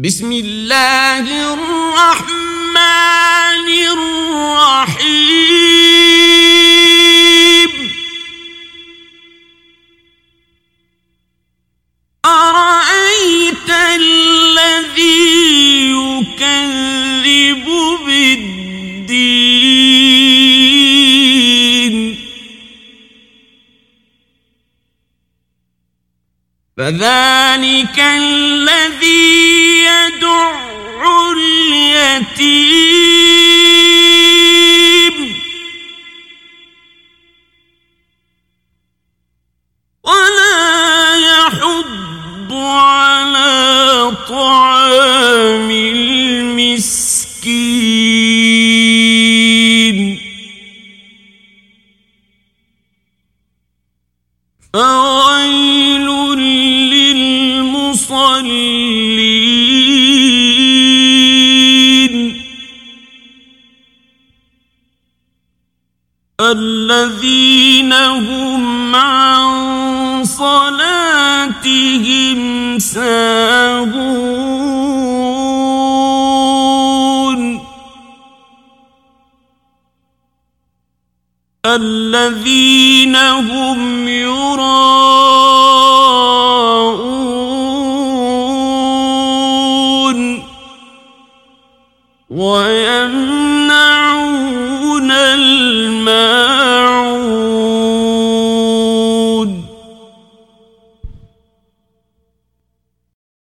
بسم الله الرحمن الرحيم. أرأيت الذي يكذب بالدين؟ فذلك الذي فويل للمصلين الذين هم الذين هم يراءون ويمنعون